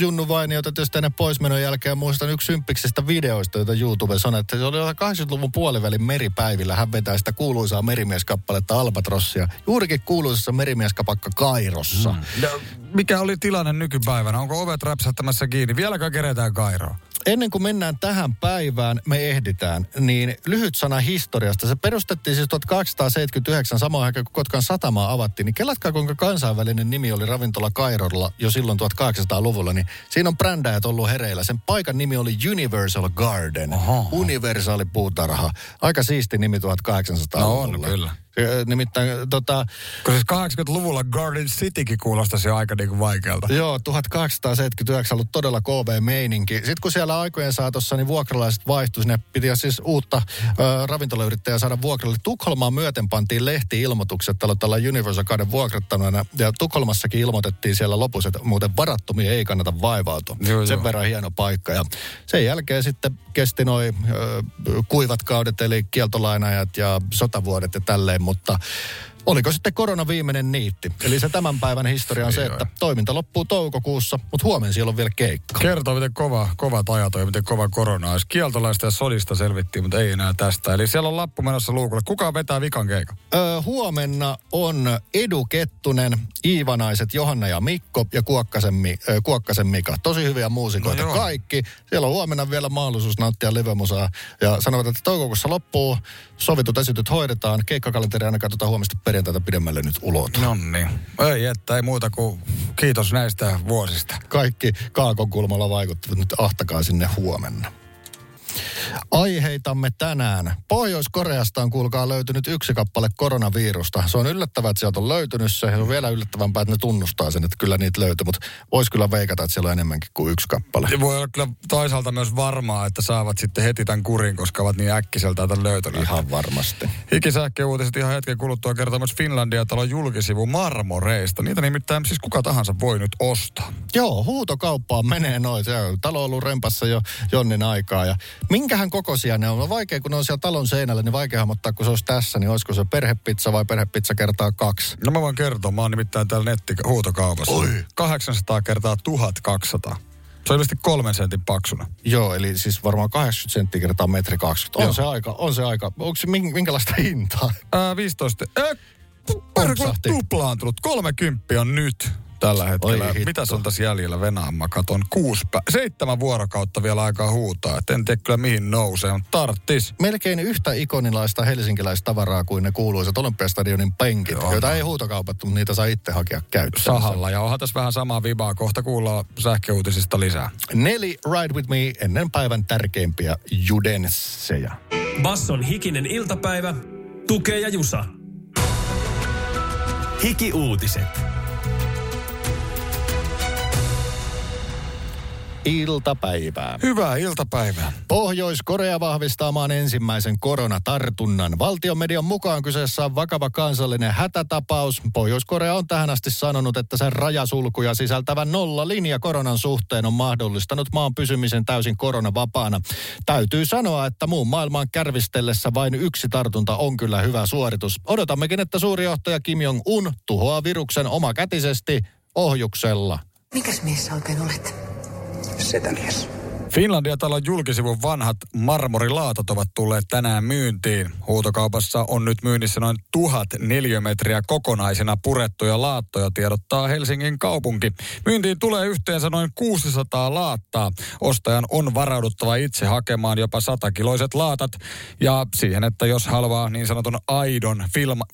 B: Junnu Vainiota tietysti ennen poismenon jälkeen. Muistan yksi symppiksistä videoista, joita YouTubessa on, että se oli 80-luvun puolivälin meripäivillä. Hän vetää sitä kuuluisaa merimieskappaletta Albatrossia. Juurikin kuuluisessa merimieskapakka Kairossa. Mm.
C: Ja mikä oli tilanne nykypäivänä? Onko ovet räpsähtämässä kiinni? Vieläkö keretään Kairoa?
B: Ennen kuin mennään tähän päivään, me ehditään, niin lyhyt sana historiasta. Se perustettiin siis 1879 samaan aikaan, kun Kotkan satamaa avattiin. Niin kelatkaa, kuinka kansainvälinen nimi oli ravintola Kairolla jo silloin 1800-luvulla. Niin siinä on brändäjät ollut hereillä. Sen paikan nimi oli Universal Garden. Oho. Universaali puutarha. Aika siisti nimi 1800-luvulla.
C: No on, kyllä.
B: Nimittäin tota...
C: Kun siis 80-luvulla Garden Citykin kuulostaisi aika niin kuin vaikealta.
B: Joo, 1879 ollut todella KV-meininki. Sitten kun siellä aikojen saatossa niin vuokralaiset vaihtui, sinne piti siis uutta ö, ravintolayrittäjää saada vuokralle. Tukholmaan myöten pantiin lehti-ilmoitukset tällä tällä Universal Garden vuokrattamana. Ja Tukholmassakin ilmoitettiin siellä lopussa, että muuten varattomia ei kannata vaivautua. Joo, Sen joo. verran hieno paikka. Ja sen jälkeen sitten kesti noin kuivat kaudet, eli kieltolainajat ja sotavuodet ja tälleen mutta Oliko sitten korona viimeinen niitti? Eli se tämän päivän historia on se, että toiminta loppuu toukokuussa, mutta huomenna siellä on vielä keikka.
C: Kertoo, miten kova, kova ajat on ja miten kova korona on. Kieltolaista ja sodista selvittiin, mutta ei enää tästä. Eli siellä on lappu menossa luukulle. Kuka vetää vikan keikan?
B: Öö, huomenna on Edu Kettunen, Iivanaiset, Johanna ja Mikko ja Kuokkasen, Mi- Kuokkasen Mika. Tosi hyviä muusikoita no kaikki. Siellä on huomenna vielä mahdollisuus nauttia livemusaa. Ja sanovat, että toukokuussa loppuu, sovitut esityt hoidetaan, keikkakalenteri aina katsotaan huomista perjantaita pidemmälle nyt ulot.
C: No niin. Ei, että ei muuta kuin kiitos näistä vuosista.
B: Kaikki kaakon kulmalla vaikuttavat nyt ahtakaa sinne huomenna. Aiheitamme tänään. Pohjois-Koreasta on kuulkaa löytynyt yksi kappale koronavirusta. Se on yllättävää, että sieltä on löytynyt se. Ja on vielä yllättävämpää, että ne tunnustaa sen, että kyllä niitä löytyy. Mutta voisi kyllä veikata, että siellä on enemmänkin kuin yksi kappale.
C: Ja voi olla kyllä toisaalta myös varmaa, että saavat sitten heti tämän kurin, koska ovat niin äkkiseltä tämän löytäneet.
B: Ihan varmasti.
C: Hikisähköuutiset ihan hetken kuluttua kertoo myös Finlandia talon julkisivu marmoreista. Niitä nimittäin siis kuka tahansa voi nyt ostaa.
B: Joo, huutokauppaan menee noin. Se on talo ollut rempassa jo jonnin aikaa. Ja minkähän kokoisia ne on? No vaikea, kun ne on siellä talon seinällä, niin vaikea hahmottaa, kun se olisi tässä, niin olisiko se perhepizza vai perhepizza kertaa kaksi?
C: No mä voin kertoa, mä oon nimittäin täällä netti huutokaupassa. Oi. 800 kertaa 1200. Se on ilmeisesti kolmen sentin paksuna.
B: Joo, eli siis varmaan 80 senttiä kertaa metri 20. On Joo. se aika, on se aika. Onko se minkälaista hintaa?
C: Ää, 15. Äh, tuplaantunut. 30 on nyt tällä hetkellä. Oi, Mitä on tässä jäljellä Venäjän? Mä katon kuusi pä- seitsemän vuorokautta vielä aikaa huutaa. Et en tiedä kyllä mihin nousee, mutta tarttis.
B: Melkein yhtä ikonilaista helsinkiläistä tavaraa kuin ne kuuluisat Olympiastadionin penkit, Joo, joita no. ei huutokaupattu, mutta niitä saa itse hakea käyttöön.
C: Sahalla, ja onhan tässä vähän samaa vibaa. Kohta kuullaan sähköuutisista lisää.
B: Neli Ride With Me ennen päivän tärkeimpiä judensseja.
A: Basson hikinen iltapäivä, tukee ja jusa. Hiki uutiset.
B: Iltapäivää.
C: Hyvää iltapäivää.
B: Pohjois-Korea vahvistaa maan ensimmäisen koronatartunnan. Valtion median mukaan kyseessä on vakava kansallinen hätätapaus. Pohjois-Korea on tähän asti sanonut, että sen rajasulkuja sisältävä nolla linja koronan suhteen on mahdollistanut maan pysymisen täysin koronavapaana. Täytyy sanoa, että muun maailman kärvistellessä vain yksi tartunta on kyllä hyvä suoritus. Odotammekin, että suurijohtaja Kim Jong-un tuhoaa viruksen omakätisesti ohjuksella.
G: Mikäs mies sä oikein olet? Z10. Setämies.
C: Finlandia-talon julkisivun vanhat marmorilaatat ovat tulleet tänään myyntiin. Huutokaupassa on nyt myynnissä noin tuhat neliömetriä kokonaisina purettuja laattoja, tiedottaa Helsingin kaupunki. Myyntiin tulee yhteensä noin 600 laattaa. Ostajan on varauduttava itse hakemaan jopa satakiloiset laatat. Ja siihen, että jos haluaa niin sanotun aidon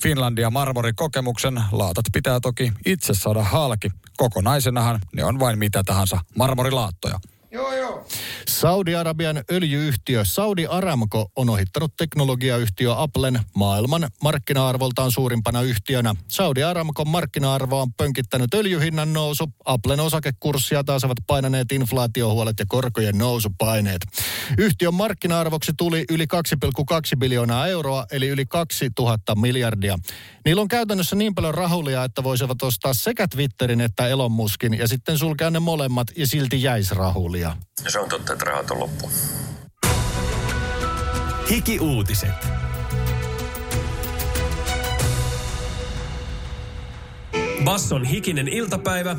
C: Finlandia marmorikokemuksen, laatat pitää toki itse saada halki. Kokonaisenahan ne on vain mitä tahansa marmorilaattoja.
B: Joo, joo. Saudi-Arabian öljyyhtiö Saudi Aramco on ohittanut teknologiayhtiö Applen maailman markkina-arvoltaan suurimpana yhtiönä. Saudi Aramcon markkina-arvo on pönkittänyt öljyhinnan nousu. Applen osakekurssia taas ovat painaneet inflaatiohuolet ja korkojen nousupaineet. Yhtiön markkina-arvoksi tuli yli 2,2 biljoonaa euroa, eli yli 2000 miljardia. Niillä on käytännössä niin paljon rahulia, että voisivat ostaa sekä Twitterin että Elon Muskin ja sitten sulkea ne molemmat ja silti jäisi rahulia.
H: Se on totta, että rahat on loppu.
A: Hiki-uutiset. Basson hikinen iltapäivä.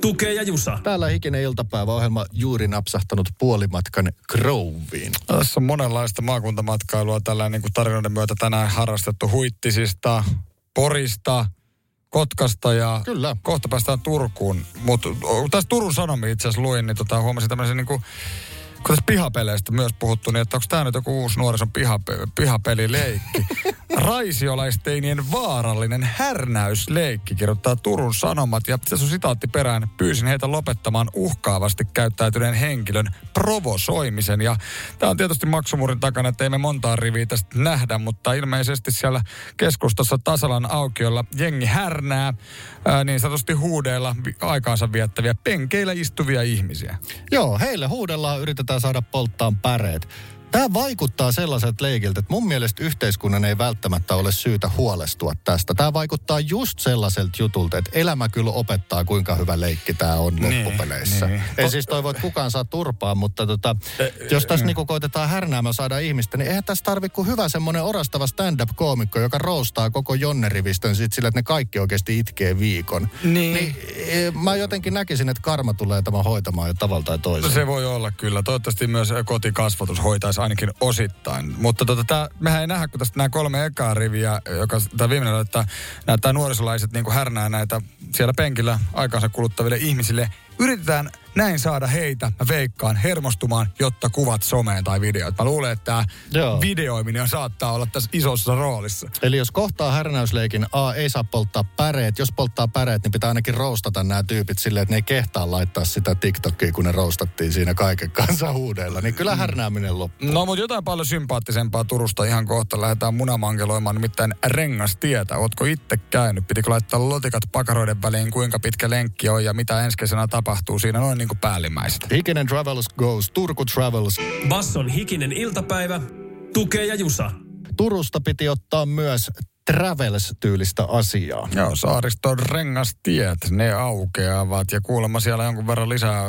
A: Tukee ja Jusa.
B: Täällä hikinen iltapäiväohjelma juuri napsahtanut puolimatkan Groveen.
C: Tässä on monenlaista maakuntamatkailua tällä niin kuin tarinoiden myötä tänään harrastettu huittisista, Porista, Kotkasta ja
B: Kyllä.
C: kohta päästään Turkuun. Mutta tässä Turun Sanomia itse asiassa luin, niin tota, huomasin tämmöisen niin kuin, kun tässä pihapeleistä myös puhuttu, niin että onko tämä nyt joku uusi nuorison pihape- pihapelileikki. Raisiolaisteinien vaarallinen härnäysleikki, kirjoittaa Turun Sanomat. Ja tässä on sitaatti perään. Pyysin heitä lopettamaan uhkaavasti käyttäytyneen henkilön provosoimisen. Ja tämä on tietysti maksumurin takana, että ei me montaa riviä tästä nähdä, mutta ilmeisesti siellä keskustassa Tasalan aukiolla jengi härnää ää, niin sanotusti huudeilla aikaansa viettäviä penkeillä istuvia ihmisiä.
B: Joo, heille huudellaan, yritetään saada polttaan päreet. Tämä vaikuttaa sellaiselta leikiltä, että mun mielestä yhteiskunnan ei välttämättä ole syytä huolestua tästä. Tämä vaikuttaa just sellaiselta jutulta, että elämä kyllä opettaa, kuinka hyvä leikki tämä on
C: Niin,
B: loppupeleissä.
C: niin.
B: Ei siis toivo, että kukaan saa turpaa, mutta tota, jos tässä niinku koitetaan härnäämään saada ihmistä, niin eihän tässä tarvitse kuin hyvä semmoinen orastava stand-up-koomikko, joka roustaa koko jonnerivistön sit sillä, että ne kaikki oikeasti itkee viikon.
C: Niin.
B: niin e, mä jotenkin näkisin, että karma tulee tämän hoitamaan jo tavalla tai toisella.
C: Se voi olla kyllä. Toivottavasti myös kotikasvatus hoitaisi ainakin osittain. Mutta tota, tää, mehän ei nähdä, kun tästä nämä kolme ekaa riviä, joka tämä viimeinen, että näyttää nuorisolaiset niin härnää näitä siellä penkillä aikaansa kuluttaville ihmisille. Yritetään näin saada heitä, mä veikkaan, hermostumaan, jotta kuvat someen tai videoit. Mä luulen, että tämä
B: Joo.
C: videoiminen saattaa olla tässä isossa roolissa.
B: Eli jos kohtaa härnäysleikin, A, ei saa polttaa päreet. Jos polttaa päreet, niin pitää ainakin roustata nämä tyypit silleen, että ne ei kehtaa laittaa sitä TikTokia, kun ne roustattiin siinä kaiken kanssa huudeilla. Niin kyllä härnääminen loppuu.
C: No, mutta jotain paljon sympaattisempaa Turusta ihan kohta lähdetään munamankeloimaan, nimittäin rengastietä. Ootko itse käynyt? Pitikö laittaa lotikat pakaroiden väliin, kuinka pitkä lenkki on ja mitä ensi kesänä tapahtuu siinä noin niin kuin päällimmäiset?
B: Hikinen Travels goes, Turku Travels.
A: Basson hikinen iltapäivä. Tukee ja Jusa.
B: Turusta piti ottaa myös Travels-tyylistä asiaa.
C: Joo, saariston rengastiet, ne aukeavat ja kuulemma siellä jonkun verran lisää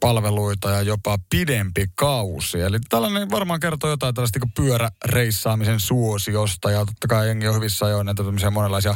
C: palveluita ja jopa pidempi kausi. Eli tällainen varmaan kertoo jotain tällaista niin kuin pyöräreissaamisen suosiosta ja totta kai jengi on hyvissä ajoin näitä tämmöisiä monenlaisia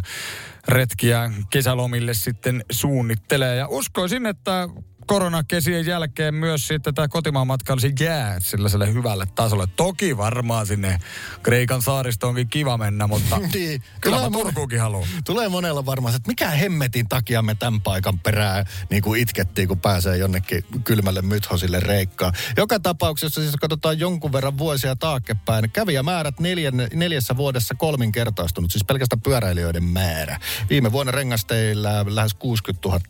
C: retkiä kesälomille sitten suunnittelee. Ja uskoisin, että koronakesien jälkeen myös sitten tämä kotimaan matka olisi jää sellaiselle hyvälle tasolle. Toki varmaan sinne Kreikan saaristoonkin kiva mennä, mutta
B: Niin,
C: kyllä
B: tulee
C: Turkuukin haluan.
B: Tulee monella varmaan, että mikä hemmetin takia me tämän paikan perään niin kuin itkettiin, kun pääsee jonnekin kylmälle mythosille reikkaan. Joka tapauksessa, siis katsotaan jonkun verran vuosia taaksepäin, kävijämäärät neljän, neljässä vuodessa kolminkertaistunut, siis pelkästään pyöräilijöiden määrä. Viime vuonna rengasteilla lähes 60 000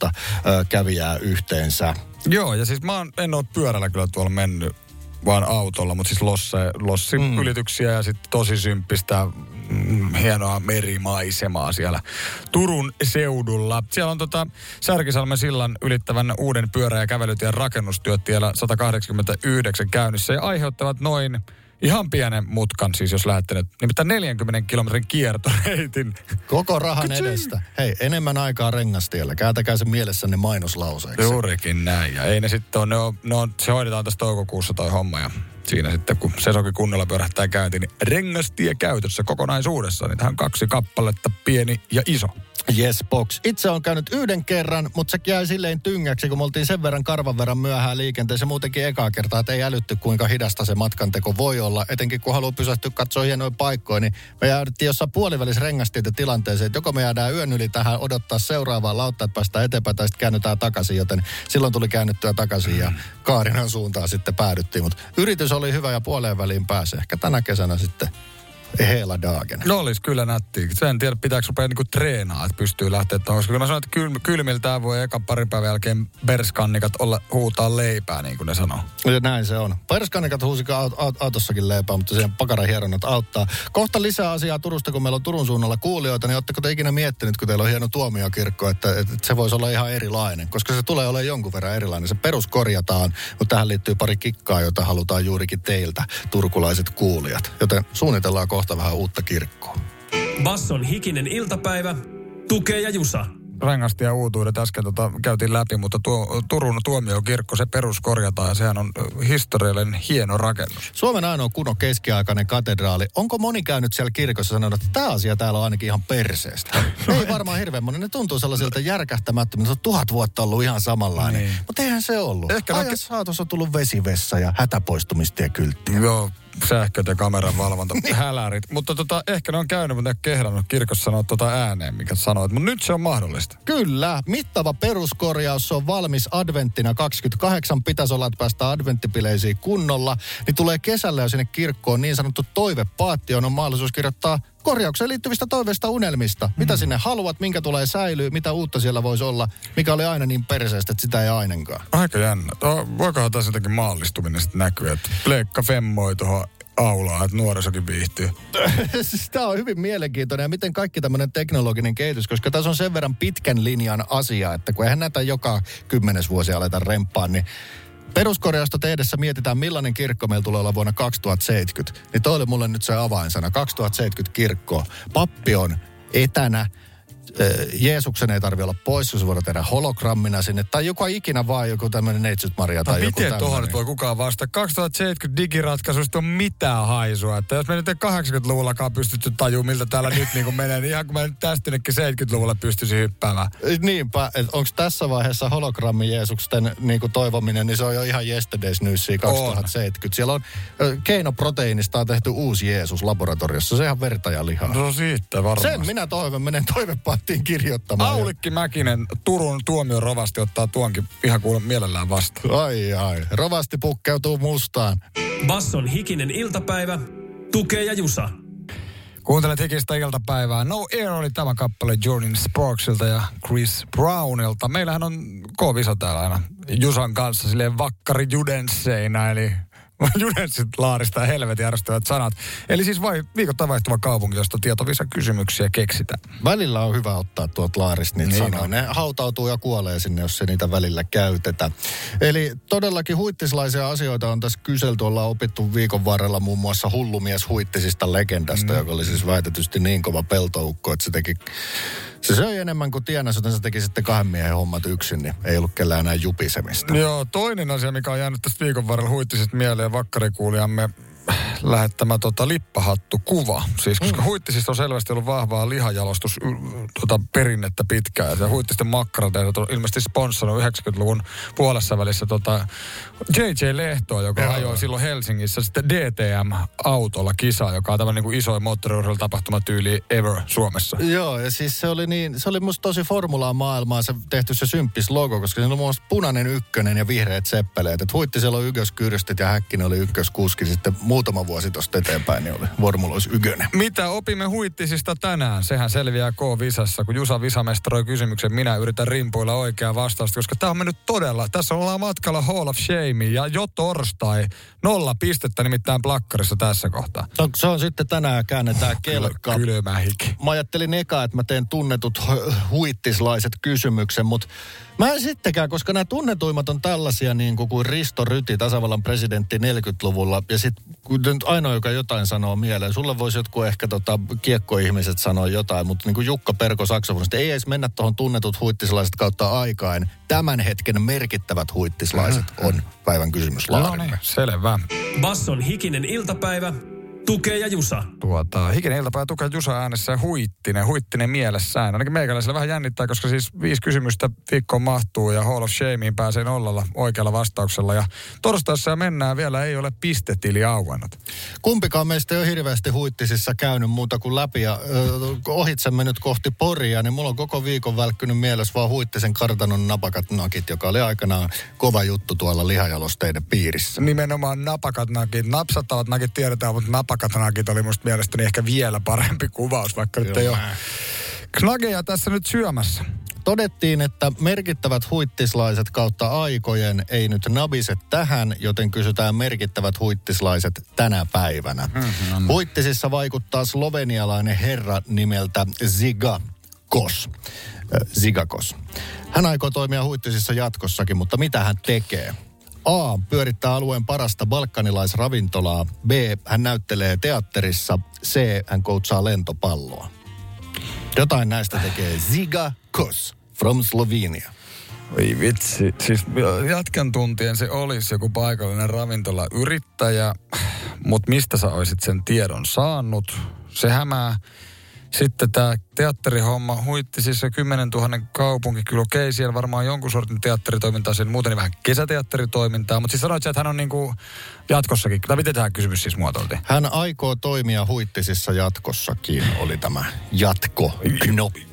B: ö, kävijää yhteensä.
C: Joo, ja siis mä oon, en ole pyörällä kyllä tuolla mennyt, vaan autolla, mutta siis losse, lossiylityksiä ja sitten tosi symppistä mm, hienoa merimaisemaa siellä Turun seudulla. Siellä on tota Särkisalmen sillan ylittävän uuden pyörä- ja kävelytien rakennustyöt tiellä 189 käynnissä ja aiheuttavat noin ihan pienen mutkan, siis jos lähdette nyt, nimittäin 40 kilometrin kiertoreitin.
B: Koko rahan edestä. Hei, enemmän aikaa rengastiellä. Kääntäkää se mielessänne mainoslauseeksi.
C: Juurikin näin. Ja ei ne sitten ole, ne on, ne on, se hoidetaan tässä toukokuussa toi homma ja siinä sitten kun sesonkin kunnolla pyörähtää käyntiin, niin rengastie käytössä kokonaisuudessa. Niin tähän on kaksi kappaletta, pieni ja iso.
B: Yes Box. Itse on käynyt yhden kerran, mutta se jäi silleen tyngäksi, kun me oltiin sen verran karvan verran myöhään liikenteessä muutenkin ekaa kertaa, että ei älytty kuinka hidasta se matkanteko voi olla. Etenkin kun haluaa pysähtyä katsoa hienoja paikkoja, niin me jäädyttiin jossain puolivälissä rengastietä tilanteeseen, että joko me jäädään yön yli tähän odottaa seuraavaa lauttaa, että päästään eteenpäin tai sitten käännytään takaisin, joten silloin tuli käännyttyä takaisin ja Kaarinan suuntaan sitten päädyttiin. Mutta yritys oli hyvä ja puoleen väliin pääsi. Ehkä tänä kesänä sitten Hela dagen.
C: No olisi kyllä nätti. Sen en tiedä, pitääkö rupea niinku treenaa, että pystyy lähteä tuohon. Koska mä sanoin, että kyl, kylmiltään voi eka parin päivän jälkeen perskannikat olla, huutaa leipää, niin kuin ne sanoo.
B: Ja näin se on. Perskannikat huusikaan aut- aut- autossakin leipää, mutta siihen pakaran hieronnat auttaa. Kohta lisää asiaa Turusta, kun meillä on Turun suunnalla kuulijoita, niin oletteko te ikinä miettinyt, kun teillä on hieno tuomiokirkko, että, että se voisi olla ihan erilainen, koska se tulee olemaan jonkun verran erilainen. Se peruskorjataan, mutta tähän liittyy pari kikkaa, jota halutaan juurikin teiltä, turkulaiset kuulijat. Joten suunnitellaan kohta vähän uutta kirkkoa.
A: Basson hikinen iltapäivä. Tukee ja Jusa.
C: Rengasti ja uutuudet äsken tota, käytiin läpi, mutta tuo, Turun tuomiokirkko, se peruskorjataan ja sehän on historiallinen hieno rakennus.
B: Suomen ainoa kunnon keskiaikainen katedraali. Onko moni käynyt siellä kirkossa ja sanonut, että tämä asia täällä on ainakin ihan perseestä? Ei varmaan hirveän moni. Ne tuntuu sellaisilta järkähtämättömiltä. Se on tuhat vuotta ollut ihan samanlainen.
C: Niin.
B: Mutta eihän se ollut.
C: Ehkä no-
B: Ajan saatossa on tullut vesivessa ja hätäpoistumistiekylttiä.
C: Joo, sähköt ja kameran valvonta, hälärit. Mutta tota, ehkä ne on käynyt, mutta ne on kehdannut kirkossa sanoa tota ääneen, mikä sanoit. Mutta nyt se on mahdollista.
B: Kyllä, mittava peruskorjaus on valmis adventtina 28. Pitäisi olla, että päästään adventtipileisiin kunnolla. Niin tulee kesällä jo sinne kirkkoon niin sanottu toivepaatti, on mahdollisuus kirjoittaa korjaukseen liittyvistä toiveista unelmista. Mitä sinne haluat, minkä tulee säilyä, mitä uutta siellä voisi olla, mikä oli aina niin perseestä, että sitä ei ainakaan.
C: Aika jännä. Oh, voikohan tässä jotenkin maallistuminen sitten näkyä, että pleikka femmoi tuohon aulaa, että nuorisokin viihtyy.
B: siis tämä on hyvin mielenkiintoinen ja miten kaikki tämmöinen teknologinen kehitys, koska tässä on sen verran pitkän linjan asia, että kun eihän näitä joka kymmenes vuosi aleta remppaan, niin peruskorjausta tehdessä mietitään, millainen kirkko meillä tulee olla vuonna 2070. Niin toi oli mulle nyt se avainsana. 2070 kirkko. Pappi on etänä. Ö, Jeesuksen ei tarvi olla pois, se voidaan tehdä hologrammina sinne. Tai joka ikinä vaan joku tämmöinen Neitsyt Maria tai
C: No
B: joku
C: miten tuohon nyt voi kukaan vastata? 2070 digiratkaisuista on mitään haisua. Että jos me nyt ei 80-luvullakaan pystytty tajumaan, miltä täällä nyt niin kuin menee, niin ihan kun mä nyt tästä ynnekin 70-luvulle pystyisin hyppäämään.
B: Niinpä, että onko tässä vaiheessa hologrammi Jeesuksen niin kuin toivominen, niin se on jo ihan yesterday's newsia 2070. Siellä on keinoproteiinista on tehty uusi Jeesus laboratoriossa, se on ihan verta ja lihaa.
C: No siitä varmasti.
B: Sen minä toivon, menen toivepaattiin kirjoittamaan.
C: Aulikki Mäkinen, Turun tuomion rovasti ottaa tuonkin ihan kuule mielellään vastaan.
B: Ai ai, rovasti pukkeutuu mustaan.
A: Basson hikinen iltapäivä. Tukee ja Jusa.
C: Kuuntelet hikistä iltapäivää. No Air oli tämä kappale Jordan Sparksilta ja Chris Brownilta. Meillähän on K-visa täällä aina Jusan kanssa silleen vakkari judensseina, eli judenssit laarista ja helvetin ärsyttävät sanat. Eli siis vai, viikoittain vaihtuva kaupunki, josta tietovisa kysymyksiä keksitään.
B: Välillä on hyvä ottaa tuot laarista niitä
C: Niin
B: sanoja.
C: on.
B: Ne hautautuu ja kuolee sinne, jos se niitä välillä käytetä. Eli todellakin huittislaisia asioita on tässä kyselty. Ollaan opittu viikon varrella muun muassa hullumies huittisista legendasta, mm. joka oli siis väitetysti niin kova peltoukko, että se teki... Se söi enemmän kuin tienasi, joten se teki sitten kahden miehen hommat yksin, niin ei ollut kellään enää jupisemista.
C: Joo, toinen asia, mikä on jäänyt tästä viikon varrella huittisista mieleen vakkarikuulijamme lähettämä tota, lippahattu kuva. Siis koska mm. huittisista on selvästi ollut vahvaa lihajalostus tota, perinnettä pitkään. Ja se huittisten makkaratehdas on ilmeisesti sponssannut 90-luvun puolessa välissä tota JJ Lehtoa, joka
B: Joo.
C: ajoi silloin Helsingissä sitten DTM-autolla kisaa, joka on tämmöinen niin isoin moottoriurheilutapahtumatyyli ever Suomessa.
B: Joo, ja siis se oli niin, se oli musta tosi formulaa maailmaa se tehty se symppis logo, koska siinä on muun punainen ykkönen ja vihreät seppeleet. Et huittisella on ykköskyrstit ja häkkinen oli ykköskuski sitten muutama vuosi tuosta eteenpäin, niin oli Vormulois ykönen.
C: Mitä opimme huittisista tänään? Sehän selviää K-visassa, kun Jusa Visamestaroi kysymyksen. Minä yritän rimpuilla oikeaa vastausta, koska tämä on mennyt todella. Tässä ollaan matkalla Hall of Shame ja jo torstai nolla pistettä nimittäin plakkarissa tässä kohtaa.
B: Se on, se on sitten tänään käännetään kelkka.
C: Kylmä hiki.
B: Mä ajattelin eka, että mä teen tunnetut hu- huittislaiset kysymyksen, mutta mä en sittenkään, koska nämä tunnetuimmat on tällaisia niin kuin, kuin Risto Ryti, tasavallan presidentti 40-luvulla. Ja sitten kun nyt ainoa, joka jotain sanoo mieleen, sulle voisi jotkut ehkä tota, kiekkoihmiset sanoa jotain, mutta niin kuin Jukka Perko saksofonista, ei edes mennä tuohon tunnetut huittislaiset kautta aikaan. Tämän hetken merkittävät huittislaiset on päivän kysymys
C: No niin, selvä.
A: Basson hikinen iltapäivä. Tukee ja Jusa.
C: Tuota, hikinen iltapäivä tukee Jusa äänessä ja huittinen, huittinen mielessään. Ainakin meikäläisellä vähän jännittää, koska siis viisi kysymystä viikkoon mahtuu ja Hall of Shameen pääsee nollalla oikealla vastauksella. Ja torstaissa ja mennään vielä ei ole pistetili auennut.
B: Kumpikaan meistä ei ole hirveästi huittisissa käynyt muuta kuin läpi ja ö, ohitsemme nyt kohti Poria, niin mulla on koko viikon välkkynyt mielessä vaan huittisen kartanon napakat nakit, joka oli aikanaan kova juttu tuolla lihajalosteiden piirissä.
C: Nimenomaan napakat nakit. Napsattavat nakit tiedetään, mutta napakat alpakatanakit oli musta mielestäni ehkä vielä parempi kuvaus, vaikka nyt ei ole knageja tässä nyt syömässä.
B: Todettiin, että merkittävät huittislaiset kautta aikojen ei nyt nabise tähän, joten kysytään merkittävät huittislaiset tänä päivänä. Mm-hmm. Huittisissa vaikuttaa slovenialainen herra nimeltä Ziga Kos. Zigakos. Hän aikoo toimia huittisissa jatkossakin, mutta mitä hän tekee? A. Pyörittää alueen parasta balkanilaisravintolaa. B. Hän näyttelee teatterissa. C. Hän koutsaa lentopalloa. Jotain näistä tekee Ziga Kos from Slovenia.
C: Oi vitsi. Siis jatkan tuntien se olisi joku paikallinen ravintolayrittäjä, mutta mistä sä olisit sen tiedon saanut? Se hämää. Sitten tämä teatterihomma huitti siis se 10 000 kaupunki. Kyllä okei, siellä varmaan jonkun sortin teatteritoimintaa, sen muuten niin vähän kesäteatteritoimintaa. Mutta siis sanoit, että hän on niinku jatkossakin, tai miten tämä kysymys siis muotoiltiin?
B: Hän aikoo toimia huittisissa jatkossakin, oli tämä jatkoknoppi.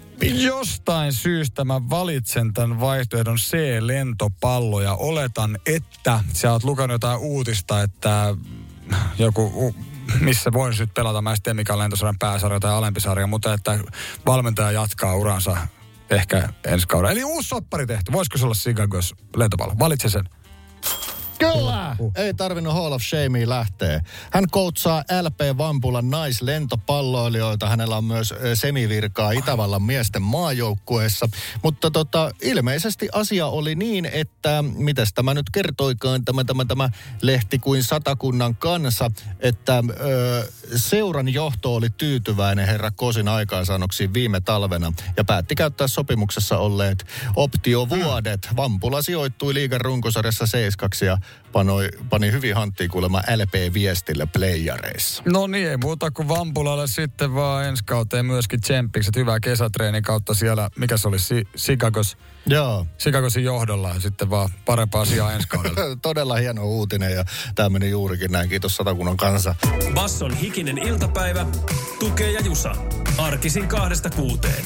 C: Jostain syystä mä valitsen tämän vaihtoehdon C-lentopallo ja oletan, että sä oot lukenut jotain uutista, että joku missä voisi nyt pelata. Mä en tiedä, mikä on lentosarjan pääsarja tai alempi sarja, mutta että valmentaja jatkaa uransa ehkä ensi kaudella. Eli uusi soppari tehty. Voisiko se olla Sigagos lentopallo? Valitse sen.
B: Kyllä! Ei tarvinnut Hall of Shamea lähteä. Hän koutsaa LP Vampulan naislentopalloilijoita. Hänellä on myös semivirkaa Itävallan miesten maajoukkueessa. Mutta tota, ilmeisesti asia oli niin, että mitäs tämä nyt kertoikaan, tämä, tämä, tämä lehti kuin satakunnan kanssa, että ö, seuran johto oli tyytyväinen herra Kosin aikaansaannoksiin viime talvena ja päätti käyttää sopimuksessa olleet optiovuodet. Vampula sijoittui liigan runkosarjassa 7 ja panoi, pani hyvin hanttiin kuulemma LP-viestillä playareissa.
C: No niin, ei muuta kuin Vampulalle sitten vaan ensi kauteen myöskin tsemppikset. Hyvää kesätreenin kautta siellä, mikä se oli, si- Sikagos?
B: Joo.
C: Sikakosin johdolla sitten vaan parempaa asiaa ensi kaudella.
B: Todella hieno uutinen ja tämä meni juurikin näin. Kiitos Satakunnan kanssa.
A: Basson hikinen iltapäivä, tukee ja jusa. Arkisin kahdesta kuuteen.